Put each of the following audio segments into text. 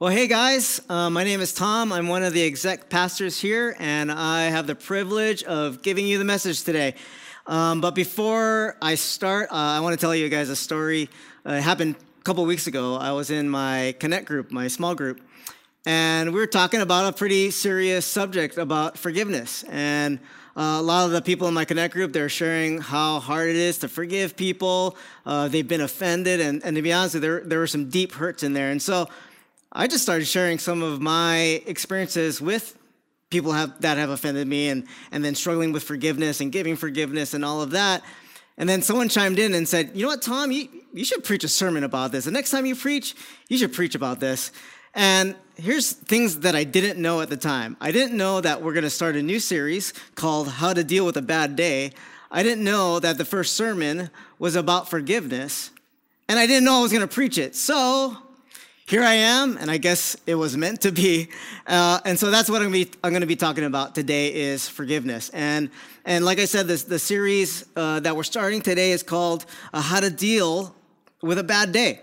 Well, hey guys, uh, my name is Tom. I'm one of the exec pastors here, and I have the privilege of giving you the message today. Um, but before I start, uh, I want to tell you guys a story. Uh, it happened a couple weeks ago. I was in my Connect group, my small group, and we were talking about a pretty serious subject about forgiveness. And uh, a lot of the people in my Connect group, they're sharing how hard it is to forgive people. Uh, they've been offended, and, and to be honest, there, there were some deep hurts in there. And so I just started sharing some of my experiences with people have, that have offended me and, and then struggling with forgiveness and giving forgiveness and all of that. And then someone chimed in and said, You know what, Tom, you, you should preach a sermon about this. The next time you preach, you should preach about this. And here's things that I didn't know at the time. I didn't know that we're going to start a new series called How to Deal with a Bad Day. I didn't know that the first sermon was about forgiveness. And I didn't know I was going to preach it. So here I am, and I guess it was meant to be. Uh, and so that's what I'm going to be talking about today is forgiveness. And and like I said, this the series uh, that we're starting today is called uh, "How to Deal with a Bad Day."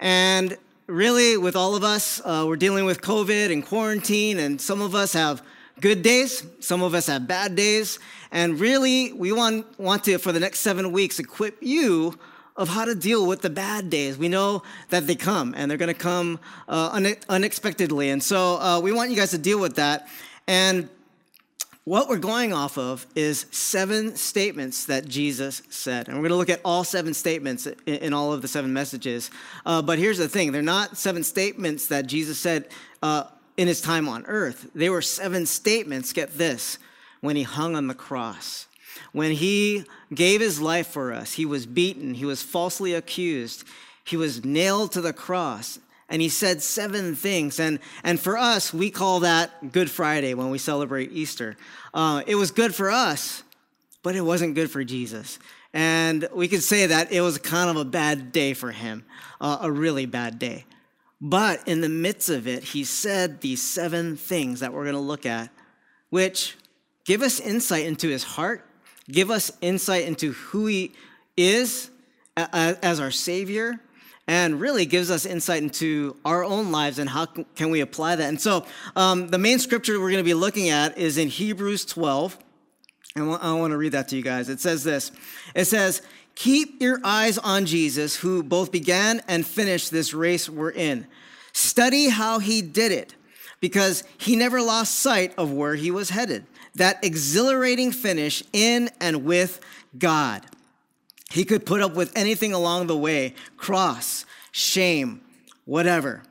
And really, with all of us, uh, we're dealing with COVID and quarantine, and some of us have good days, some of us have bad days, and really, we want want to for the next seven weeks equip you of how to deal with the bad days. We know that they come and they're going to come uh, une- unexpectedly. And so uh, we want you guys to deal with that. And what we're going off of is seven statements that Jesus said. And we're going to look at all seven statements in, in all of the seven messages. Uh, but here's the thing they're not seven statements that Jesus said uh, in his time on earth, they were seven statements, get this, when he hung on the cross. When he gave his life for us, he was beaten, he was falsely accused, he was nailed to the cross, and he said seven things. And, and for us, we call that Good Friday when we celebrate Easter. Uh, it was good for us, but it wasn't good for Jesus. And we could say that it was kind of a bad day for him, uh, a really bad day. But in the midst of it, he said these seven things that we're going to look at, which give us insight into his heart give us insight into who He is as our Savior, and really gives us insight into our own lives and how can we apply that. And so, um, the main scripture we're going to be looking at is in Hebrews 12. And I want to read that to you guys. It says this It says, Keep your eyes on Jesus, who both began and finished this race we're in. Study how he did it, because he never lost sight of where he was headed that exhilarating finish in and with God. He could put up with anything along the way cross, shame, whatever.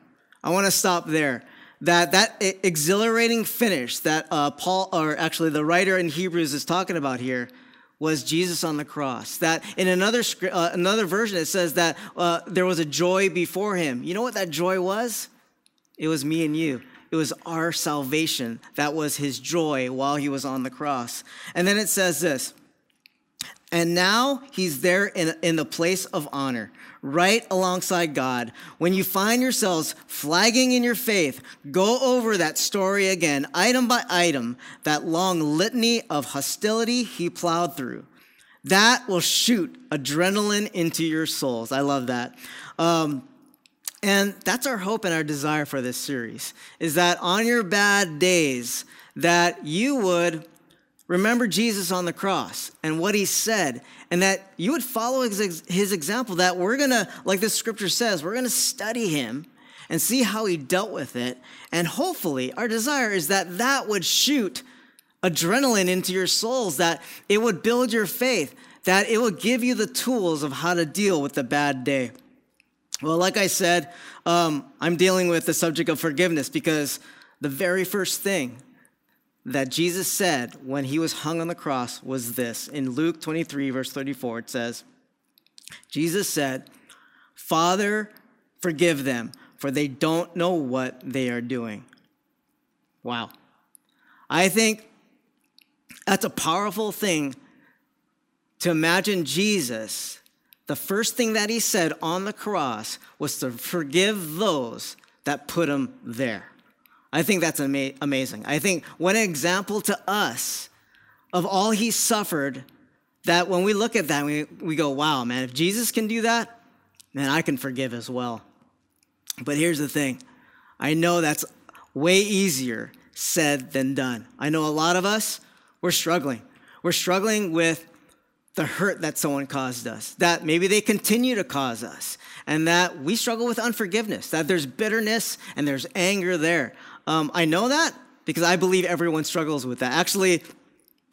I want to stop there. That that exhilarating finish that uh, Paul, or actually the writer in Hebrews is talking about here, was Jesus on the cross. That in another uh, another version it says that uh, there was a joy before him. You know what that joy was? It was me and you. It was our salvation. That was his joy while he was on the cross. And then it says this and now he's there in, in the place of honor, right alongside God. When you find yourselves flagging in your faith, go over that story again, item by item, that long litany of hostility he plowed through. That will shoot adrenaline into your souls. I love that. Um, and that's our hope and our desire for this series is that on your bad days that you would remember Jesus on the cross and what he said and that you would follow his, example that we're going to like this scripture says we're going to study him and see how he dealt with it. And hopefully our desire is that that would shoot adrenaline into your souls that it would build your faith that it would give you the tools of how to deal with the bad day well, like I said, um, I'm dealing with the subject of forgiveness because the very first thing that Jesus said when he was hung on the cross was this. In Luke 23, verse 34, it says, Jesus said, Father, forgive them, for they don't know what they are doing. Wow. I think that's a powerful thing to imagine Jesus the first thing that he said on the cross was to forgive those that put him there. I think that's ama- amazing. I think what an example to us of all he suffered that when we look at that, we, we go, wow, man, if Jesus can do that, then I can forgive as well. But here's the thing I know that's way easier said than done. I know a lot of us, we're struggling. We're struggling with the hurt that someone caused us, that maybe they continue to cause us, and that we struggle with unforgiveness, that there's bitterness and there's anger there. Um, I know that because I believe everyone struggles with that. Actually,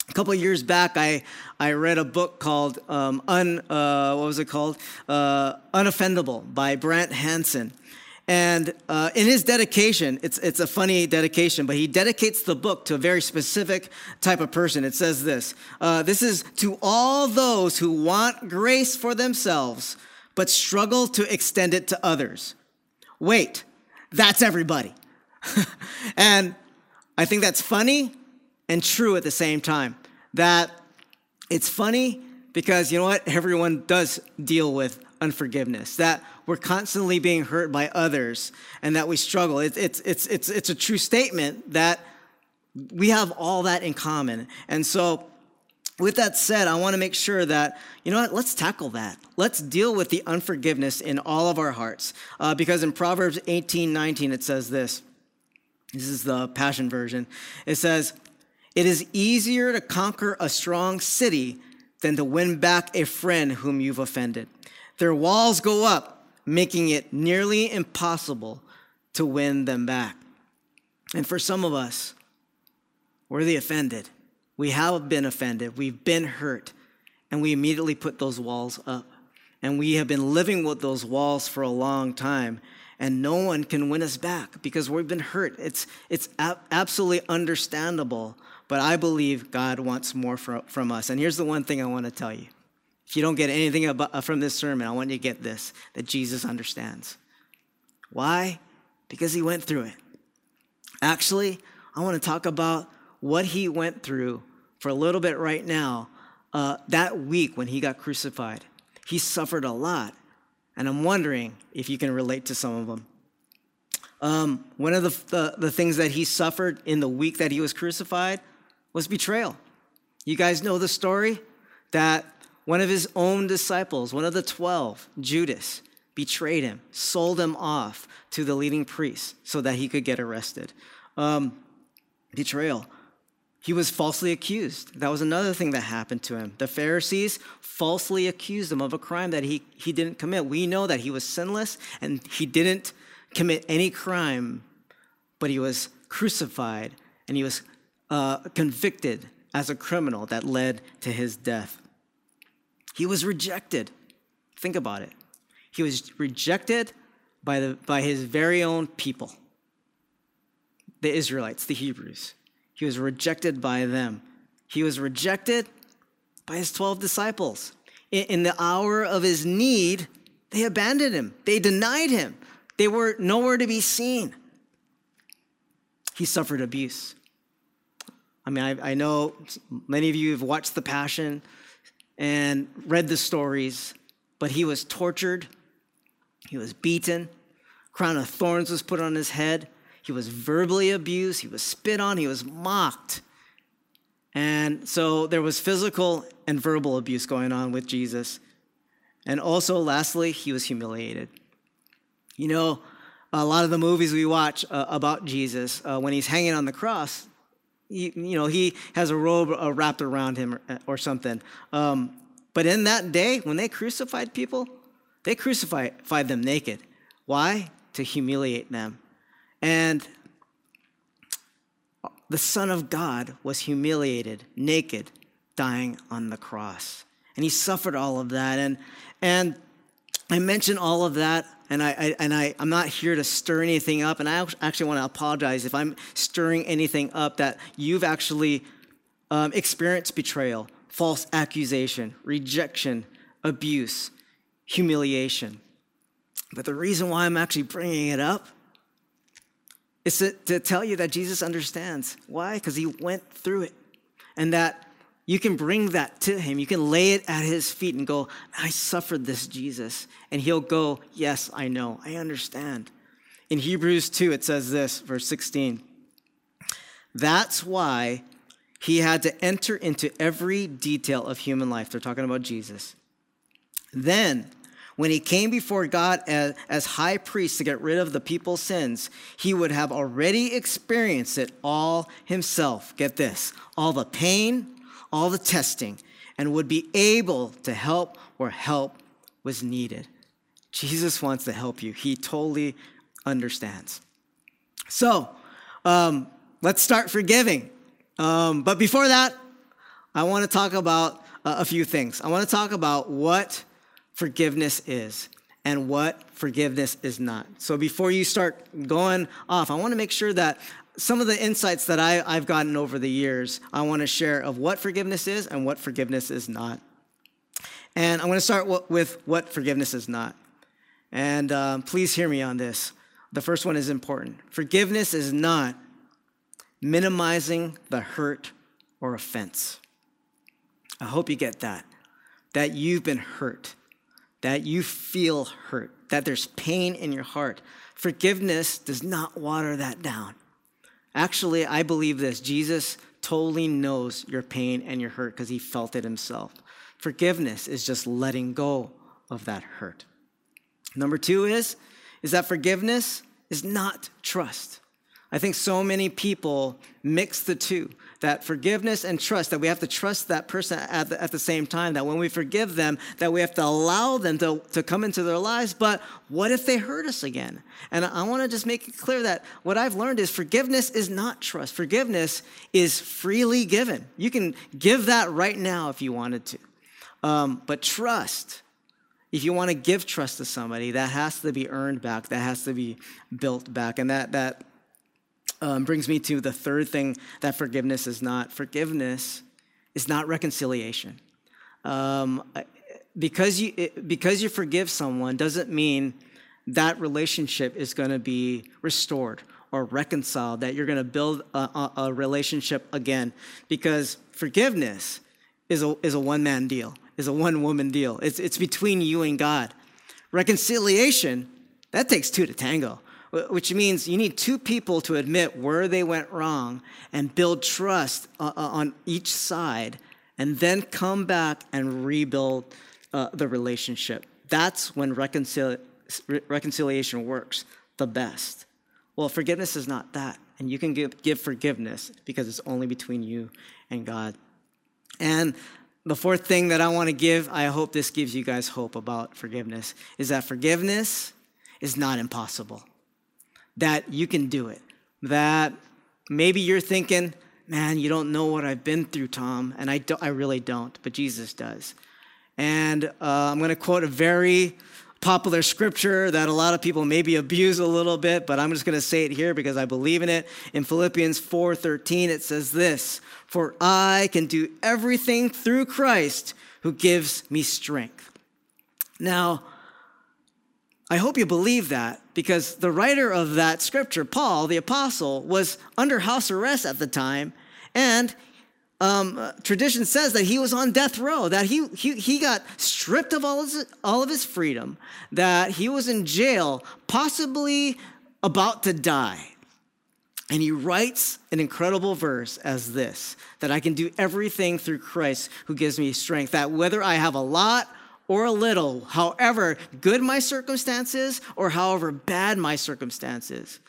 a couple years back, I, I read a book called um, Un, uh, what was it called? Uh, Unoffendable by Brant Hansen. And uh, in his dedication, it's, it's a funny dedication, but he dedicates the book to a very specific type of person. It says this uh, This is to all those who want grace for themselves, but struggle to extend it to others. Wait, that's everybody. and I think that's funny and true at the same time. That it's funny because you know what? Everyone does deal with unforgiveness. That we're constantly being hurt by others and that we struggle. It's, it's, it's, it's, it's a true statement that we have all that in common. And so, with that said, I want to make sure that, you know what, let's tackle that. Let's deal with the unforgiveness in all of our hearts. Uh, because in Proverbs 18 19, it says this. This is the Passion Version. It says, It is easier to conquer a strong city than to win back a friend whom you've offended. Their walls go up, making it nearly impossible to win them back. And for some of us, we're the offended. We have been offended, we've been hurt, and we immediately put those walls up. And we have been living with those walls for a long time, and no one can win us back because we've been hurt. It's, it's absolutely understandable, but I believe God wants more from us. And here's the one thing I want to tell you if you don't get anything uh, from this sermon, I want you to get this that Jesus understands. Why? Because he went through it. Actually, I want to talk about what he went through for a little bit right now. Uh, that week when he got crucified, he suffered a lot. And I'm wondering if you can relate to some of them. Um, one of the, the, the things that he suffered in the week that he was crucified was betrayal. You guys know the story that one of his own disciples, one of the 12, Judas, betrayed him, sold him off to the leading priests so that he could get arrested. Um, betrayal. He was falsely accused. That was another thing that happened to him. The Pharisees falsely accused him of a crime that he, he didn't commit. We know that he was sinless and he didn't commit any crime, but he was crucified and he was uh, convicted as a criminal that led to his death. He was rejected. Think about it. He was rejected by, the, by his very own people, the Israelites, the Hebrews. He was rejected by them. He was rejected by his 12 disciples. In, in the hour of his need, they abandoned him, they denied him, they were nowhere to be seen. He suffered abuse. I mean, I, I know many of you have watched The Passion and read the stories, but he was tortured, he was beaten, crown of thorns was put on his head, he was verbally abused, he was spit on, he was mocked. And so there was physical and verbal abuse going on with Jesus. And also, lastly, he was humiliated. You know, a lot of the movies we watch uh, about Jesus, uh, when he's hanging on the cross, you, you know, he has a robe uh, wrapped around him or, uh, or something. Um, but in that day, when they crucified people, they crucified them naked. Why? To humiliate them. And the Son of God was humiliated, naked, dying on the cross. And he suffered all of that. And, and I mention all of that and I, I, and I I'm not here to stir anything up, and I actually want to apologize if I'm stirring anything up that you've actually um, experienced betrayal, false accusation, rejection, abuse, humiliation. But the reason why I'm actually bringing it up is to, to tell you that Jesus understands. Why? Because he went through it, and that you can bring that to him. You can lay it at his feet and go, I suffered this, Jesus. And he'll go, Yes, I know. I understand. In Hebrews 2, it says this, verse 16. That's why he had to enter into every detail of human life. They're talking about Jesus. Then, when he came before God as, as high priest to get rid of the people's sins, he would have already experienced it all himself. Get this all the pain, all the testing, and would be able to help where help was needed. Jesus wants to help you, he totally understands. So, um, let's start forgiving. Um, but before that, I want to talk about a few things. I want to talk about what forgiveness is and what forgiveness is not. So before you start going off, I want to make sure that some of the insights that I, have gotten over the years, I want to share of what forgiveness is and what forgiveness is not. And I'm going to start with what forgiveness is not. And um, please hear me on this. The first one is important. Forgiveness is not minimizing the hurt or offense. I hope you get that. That you've been hurt that you feel hurt, that there's pain in your heart. Forgiveness does not water that down. Actually, I believe this Jesus totally knows your pain and your hurt because he felt it himself. Forgiveness is just letting go of that hurt. Number two is, is that forgiveness is not trust. I think so many people mix the two that forgiveness and trust, that we have to trust that person at the, at the same time, that when we forgive them, that we have to allow them to, to come into their lives. But what if they hurt us again? And I, I want to just make it clear that what I've learned is forgiveness is not trust. Forgiveness is freely given. You can give that right now if you wanted to. Um, but trust, if you want to give trust to somebody, that has to be earned back, that has to be built back. And that, that um, brings me to the third thing that forgiveness is not. Forgiveness is not reconciliation. Um, because you because you forgive someone doesn't mean that relationship is going to be restored or reconciled. That you're going to build a, a, a relationship again. Because forgiveness is a is a one man deal. Is a one woman deal. It's it's between you and God. Reconciliation that takes two to tango which means you need two people to admit where they went wrong and build trust uh, uh, on each side, and then come back and rebuild uh, the relationship. That's when reconcili- reconciliation works the best. Well, forgiveness is not that. And you can give, give forgiveness because it's only between you and God. And the fourth thing that I want to give, I hope this gives you guys hope about forgiveness, is that forgiveness is not impossible that you can do it. That maybe you're thinking, man, you don't know what I've been through, Tom, and I, do, I really don't, but Jesus does. And uh, I'm going to quote a very popular scripture that a lot of people maybe abuse a little bit, but I'm just going to say it here because I believe in it. In Philippians 4:13 it says this, "For I can do everything through Christ who gives me strength." Now, I hope you believe that because the writer of that scripture, Paul, the apostle, was under house arrest at the time. And um, tradition says that he was on death row, that he, he, he got stripped of all, his, all of his freedom, that he was in jail, possibly about to die. And he writes an incredible verse as this that I can do everything through Christ who gives me strength, that whether I have a lot or a little, however good my circumstances or however bad my circumstances,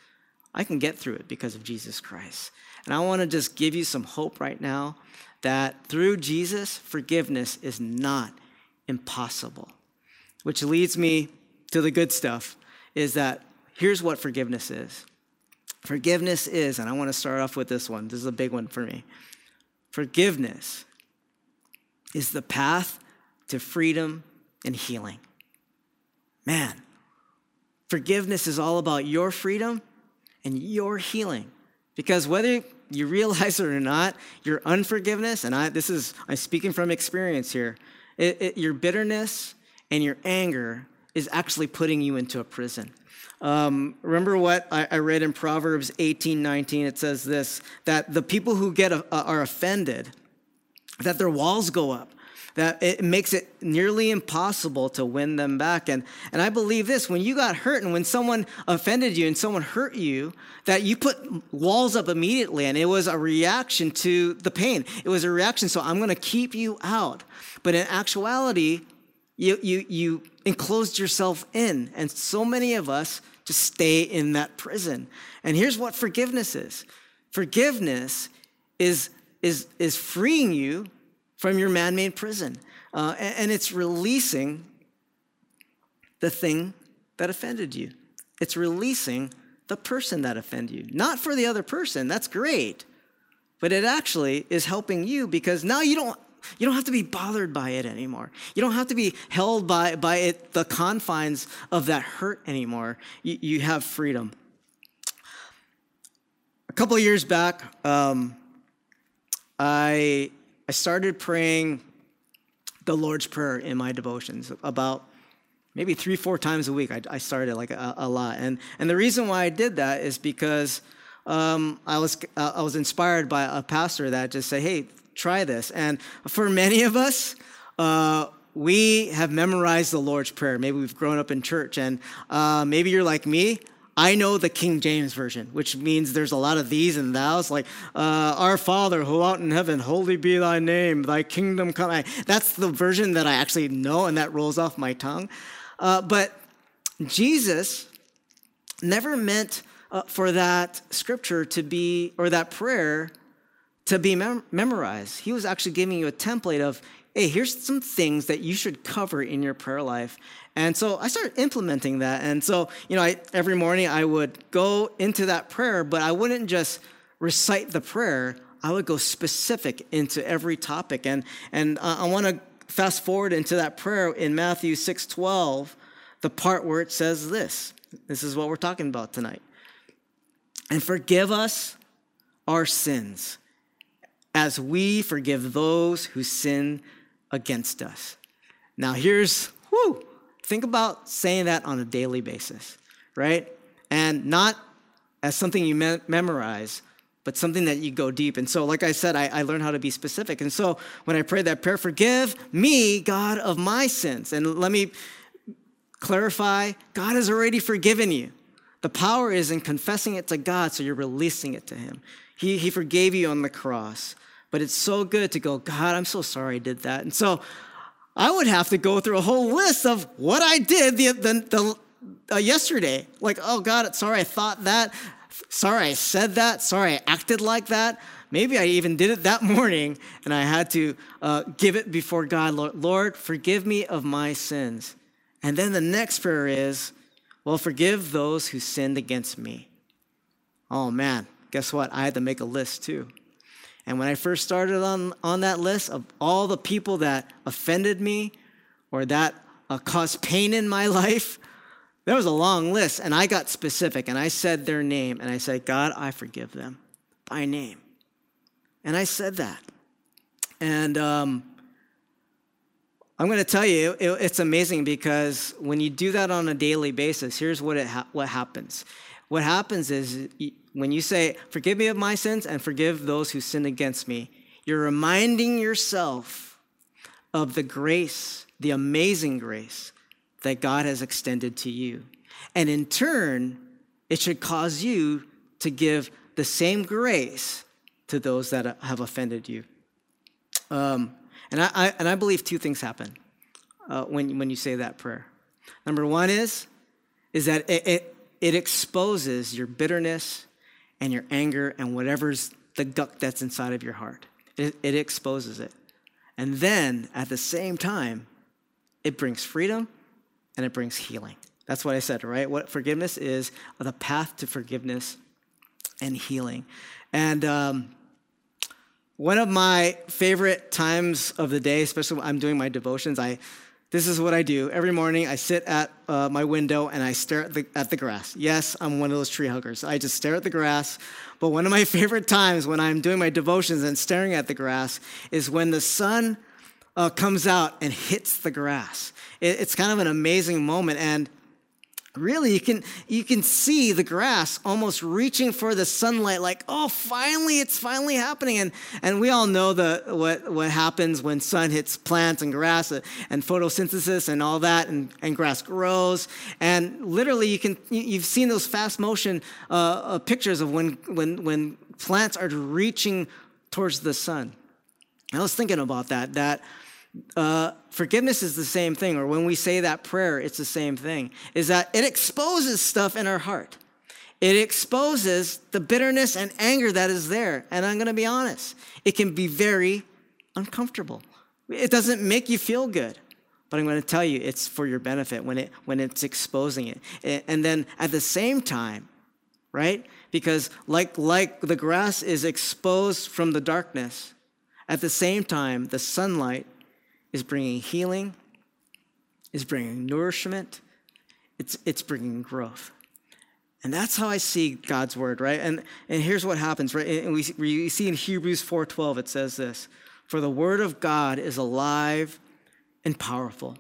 I can get through it because of Jesus Christ. And I want to just give you some hope right now that through Jesus, forgiveness is not impossible. Which leads me to the good stuff is that here's what forgiveness is. Forgiveness is, and I want to start off with this one. This is a big one for me. Forgiveness is the path to freedom and healing. Man, forgiveness is all about your freedom and your healing. Because whether you realize it or not, your unforgiveness, and I, this is, I'm speaking from experience here, it, it, your bitterness and your anger is actually putting you into a prison. Um, remember what I, I, read in Proverbs 18 19? It says this that the people who get a, are offended, that their walls go up that it makes it nearly impossible to win them back. And, and I believe this when you got hurt and when someone offended you and someone hurt you, that you put walls up immediately. And it was a reaction to the pain. It was a reaction, so I'm going to keep you out. But in actuality, You, you, you enclosed yourself in. And so many of us just stay in that prison. And here's what forgiveness is forgiveness is, is, is freeing you from your man made prison. Uh, and, and it's releasing the thing that offended you. It's releasing the person that offended you. Not for the other person, that's great. But it actually is helping you because now you don't you don't have to be bothered by it anymore. You don't have to be held by, by it, the confines of that hurt anymore. You, you have freedom. A couple years back, um, I, I started praying the Lord's Prayer in my devotions about maybe three, four times a week. I, I started like a, a, lot. And, and the reason why I did that is because um, I, was, uh, I was inspired by a pastor that just said, hey, try this. And for many of us, uh, we have memorized the Lord's Prayer. Maybe we've grown up in church, and uh, maybe you're like me. I know the King James Version, which means there's a lot of these and thous, like, uh, Our Father who art in heaven, holy be thy name, thy kingdom come. That's the version that I actually know, and that rolls off my tongue. Uh, but Jesus never meant uh, for that scripture to be, or that prayer to be mem- memorized. He was actually giving you a template of, hey, here's some things that you should cover in your prayer life. And so I started implementing that. And so, you know, I, every morning I would go into that prayer, but I wouldn't just recite the prayer. I would go specific into every topic. And, and I want to fast forward into that prayer in Matthew 6 12, the part where it says this. This is what we're talking about tonight. And forgive us our sins as we forgive those who sin against us. Now, here's, whoo, think about saying that on a daily basis, right? And not as something you me- memorize, but something that you go deep. And so, like I said, I, I, learned how to be specific. And so, when I pray that prayer, forgive me, God, of my sins. And let me clarify God has already forgiven you. The power is in confessing it to God, so you're releasing it to Him. He, he forgave you on the cross. But it's so good to go, God, I'm so sorry I did that. And so I would have to go through a whole list of what I did the, the, the uh, yesterday. Like, oh God, sorry I thought that. Sorry I said that. Sorry I acted like that. Maybe I even did it that morning and I had to uh, give it before God. Lord, Lord, forgive me of my sins. And then the next prayer is, well, forgive those who sinned against me. Oh man, guess what? I had to make a list too. And when I first started on, on that list of all the people that offended me or that uh, caused pain in my life, there was a long list. And I got specific and I said their name and I said, God, I forgive them by name. And I said that. And um, I'm going to tell you, it, it's amazing because when you do that on a daily basis, here's what, it ha- what happens. What happens is when you say, Forgive me of my sins and forgive those who sin against me, you're reminding yourself of the grace, the amazing grace that God has extended to you. And in turn, it should cause you to give the same grace to those that have offended you. Um, and, I, I, and I believe two things happen uh, when, when you say that prayer. Number one is, is that it, it, it exposes your bitterness and your anger and whatever's the gunk that's inside of your heart. It, it exposes it. And then at the same time, it brings freedom and it brings healing. That's what I said, right? What forgiveness is the path to forgiveness and healing. And um, one of my favorite times of the day, especially when I'm doing my devotions, I this is what I do. Every morning, I sit at uh, my window and I stare at the, at the grass. Yes, I'm one of those tree huggers. I just stare at the grass. But one of my favorite times when I'm doing my devotions and staring at the grass is when the sun uh, comes out and hits the grass. It, it's kind of an amazing moment. And really you can you can see the grass almost reaching for the sunlight like oh finally it's finally happening. And and we all know the what what happens when sun hits plants and grass uh, and photosynthesis and all that and, and grass grows. And literally you can you've seen those fast motion uh, uh, pictures of when when when plants are reaching towards the sun. I was thinking about that that uh, forgiveness is the same thing, or when we say that prayer, it's the same thing, is that it exposes stuff in our heart. It exposes the bitterness and anger that is there. And I'm going to be honest, it can be very uncomfortable. It doesn't make you feel good. But I'm going to tell you, it's for your benefit when, it, when it's exposing it. And then at the same time, right? Because like, like the grass is exposed from the darkness, at the same time, the sunlight is bringing healing, is bringing nourishment, it's, it's bringing growth. And that's how I see God's word, right? And, and here's what happens, right? And we, we see in Hebrews 4.12, it says this, For the word of God is alive and powerful.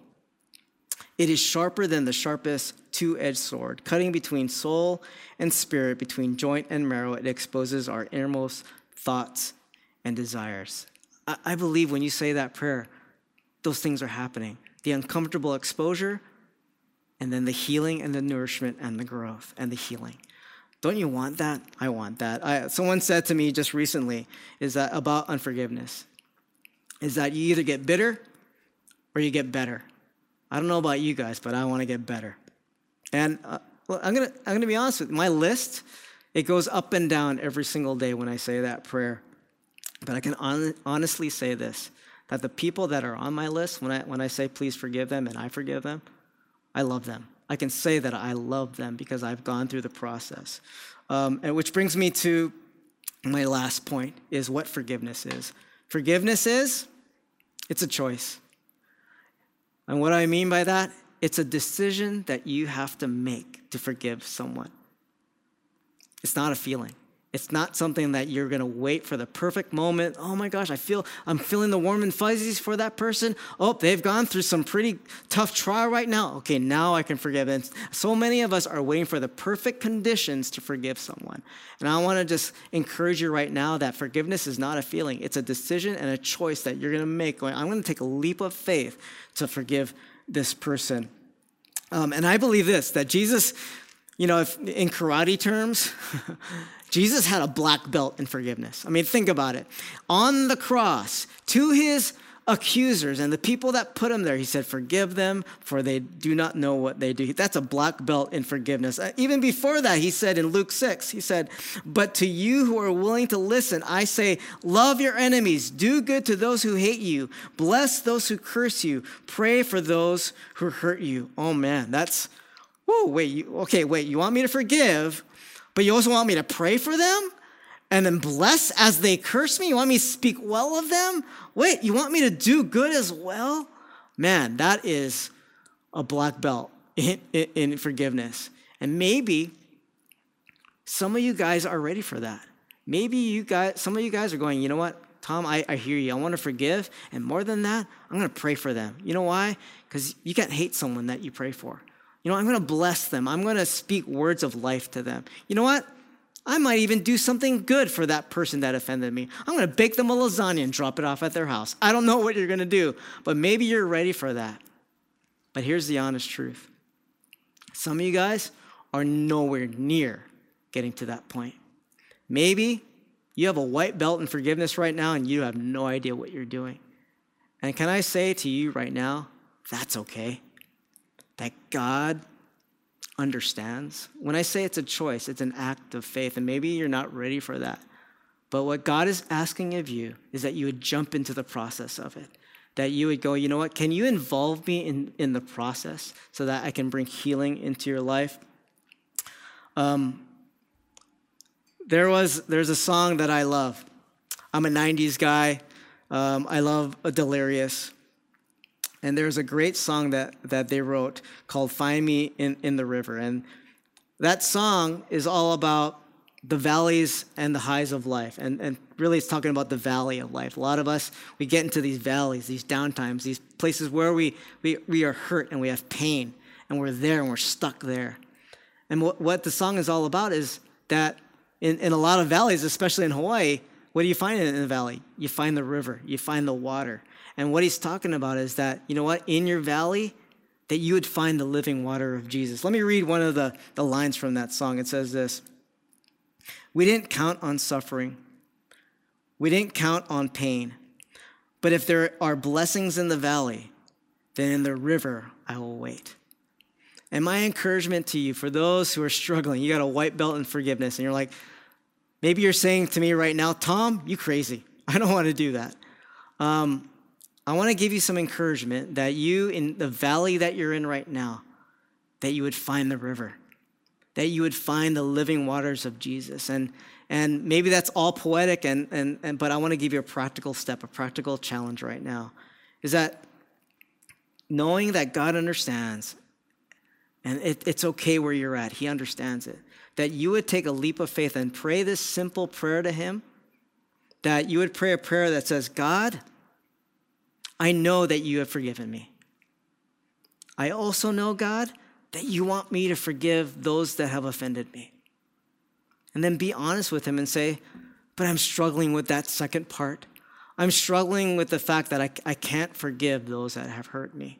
It is sharper than the sharpest two edged sword, cutting between soul and spirit, between joint and marrow. It exposes our innermost thoughts and desires. I, I believe when you say that prayer, those things are happening. The uncomfortable exposure and then the healing and the nourishment and the growth and the healing. Don't you want that? I want that. I, someone said to me just recently is that about unforgiveness is that you either get bitter or you get better. I don't know about you guys, but I want to get better. And uh, well, I'm gonna I'm gonna be honest with you. My list it goes up and down every single day when I say that prayer. But I can on, honestly say this: that the people that are on my list, when I when I say please forgive them and I forgive them, I love them. I can say that I love them because I've gone through the process. Um, and which brings me to my last point is what forgiveness is. Forgiveness is, it's a choice. And what I mean by that, it's a decision that you have to make to forgive someone. It's not a feeling. It's not something that you're going to wait for the perfect moment. Oh my gosh, I feel I'm feeling the warm and fuzzies for that person. Oh, they've gone through some pretty tough trial right now. Okay, now I can forgive. And so many of us are waiting for the perfect conditions to forgive someone. And I want to just encourage you right now that forgiveness is not a feeling. It's a decision and a choice that you're going to make. Going, I'm going to take a leap of faith to forgive this person. Um, and I believe this that Jesus, you know, if in karate terms, Jesus had a black belt in forgiveness. I mean, think about it. On the cross, to his accusers and the people that put him there, he said, Forgive them, for they do not know what they do. That's a black belt in forgiveness. Uh, even before that, he said in Luke 6, he said, But to you who are willing to listen, I say, Love your enemies, do good to those who hate you, bless those who curse you, pray for those who hurt you. Oh man, that's, whoa, wait, you, okay, wait, you want me to forgive? But you also want me to pray for them and then bless as they curse me? You want me to speak well of them? Wait, you want me to do good as well? Man, that is a black belt in, in, in forgiveness. And maybe some of you guys are ready for that. Maybe you guys, some of you guys are going, you know what, Tom, I, I hear you. I want to forgive. And more than that, I'm going to pray for them. You know why? Because you can't hate someone that you pray for. You know, I'm going to bless them. I'm going to speak words of life to them. You know what? I might even do something good for that person that offended me. I'm going to bake them a lasagna and drop it off at their house. I don't know what you're going to do, but maybe you're ready for that. But here's the honest truth some of you guys are nowhere near getting to that point. Maybe you have a white belt in forgiveness right now and you have no idea what you're doing. And can I say to you right now, that's okay that God understands. When I say it's a choice, it's an act of faith, and maybe you're not ready for that. But what God is asking of you is that you would jump into the process of it. That you would go, you know what, can you involve me in, in the process so that I can bring healing into your life? Um, there was there's a song that I love. I'm a 90s guy. Um, I love a Delirious. And there's a great song that, that they wrote called Find Me in, in the River. And that song is all about the valleys and the highs of life. And, and really, it's talking about the valley of life. A lot of us, we get into these valleys, these downtimes, these places where we, we, we are hurt and we have pain, and we're there and we're stuck there. And what, what the song is all about is that in, in a lot of valleys, especially in Hawaii, what do you find in the valley? You find the river, you find the water. And what he's talking about is that, you know what, in your valley, that you would find the living water of Jesus. Let me read one of the, the lines from that song. It says this We didn't count on suffering, we didn't count on pain, But if there are blessings in the valley, then in the river I will wait. And my encouragement to you, for those who are struggling, you got a white belt in forgiveness, and you're like, maybe you're saying to me right now, Tom, you crazy. I don't want to do that. Um, I want to give you some encouragement that you, in the valley that you're in right now, that you would find the river, that you would find the living waters of Jesus. And, and maybe that's all poetic, and, and, and, but I want to give you a practical step, a practical challenge right now. Is that knowing that God understands, and it, it's okay where you're at, He understands it, that you would take a leap of faith and pray this simple prayer to Him, that you would pray a prayer that says, God, I know that you have forgiven me. I also know, God, that you want me to forgive those that have offended me. And then be honest with him and say, but I'm struggling with that second part. I'm struggling with the fact that I, I can't forgive those that have hurt me.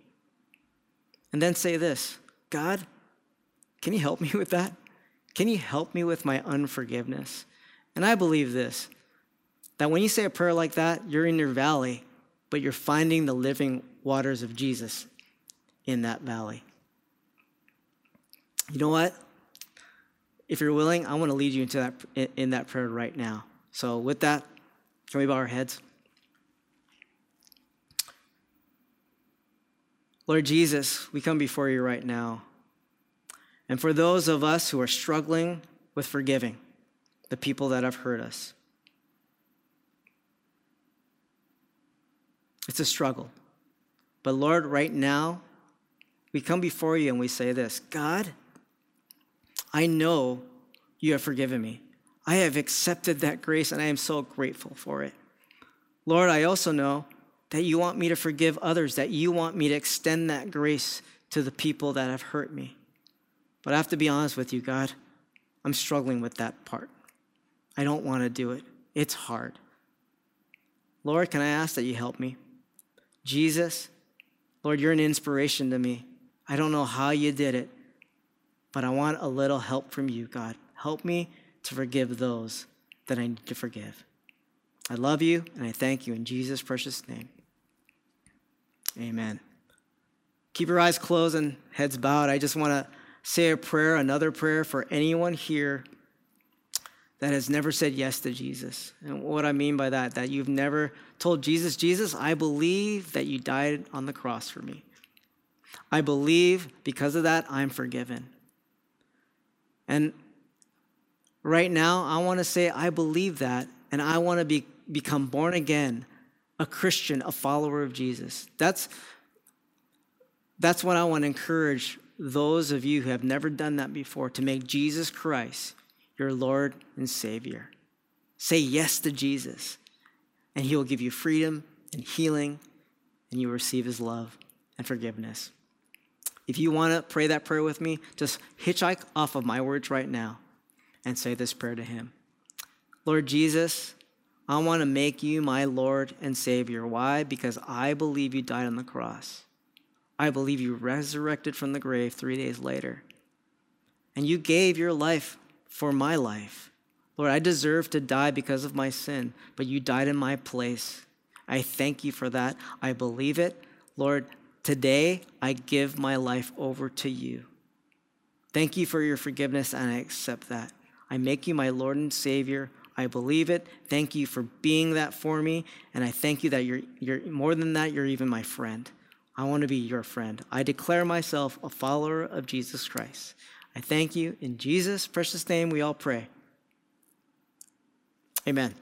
And then say this God, can you help me with that? Can you help me with my unforgiveness? And I believe this that when you say a prayer like that, you're in your valley but you're finding the living waters of Jesus in that valley. You know what? If you're willing, I want to lead you into that in that prayer right now. So with that, can we bow our heads? Lord Jesus, we come before you right now. And for those of us who are struggling with forgiving the people that have hurt us, It's a struggle. But Lord, right now, we come before you and we say this God, I know you have forgiven me. I have accepted that grace and I am so grateful for it. Lord, I also know that you want me to forgive others, that you want me to extend that grace to the people that have hurt me. But I have to be honest with you, God, I'm struggling with that part. I don't want to do it, it's hard. Lord, can I ask that you help me? Jesus, Lord, you're an inspiration to me. I don't know how you did it, but I want a little help from you, God. Help me to forgive those that I need to forgive. I love you and I thank you in Jesus' precious name. Amen. Keep your eyes closed and heads bowed. I just want to say a prayer, another prayer for anyone here that has never said yes to Jesus. And what I mean by that, that you've never told Jesus, Jesus, I believe that you died on the cross for me. I believe because of that, I'm forgiven. And right now, I want to say, I believe that, and I want to be, become born again, a Christian, a follower of Jesus. That's, that's what I want to encourage those of you who have never done that before to make Jesus Christ your Lord and Savior. Say yes to Jesus, and He will give you freedom and healing, and you will receive His love and forgiveness. If you want to pray that prayer with me, just hitchhike off of my words right now and say this prayer to Him Lord Jesus, I want to make you my Lord and Savior. Why? Because I believe you died on the cross. I believe you resurrected from the grave three days later. And you gave your life for my life. Lord, I deserve to die because of my sin, but you died in my place. I thank you for that. I believe it. Lord, today I give my life over to you. Thank you for your forgiveness, and I accept that. I make you my Lord and Savior. I believe it. Thank you for being that for me. And I thank you that you're, you're more than that, you're even my friend. I want to be your friend. I declare myself a follower of Jesus Christ. I thank you. In Jesus' precious name, we all pray. Amen.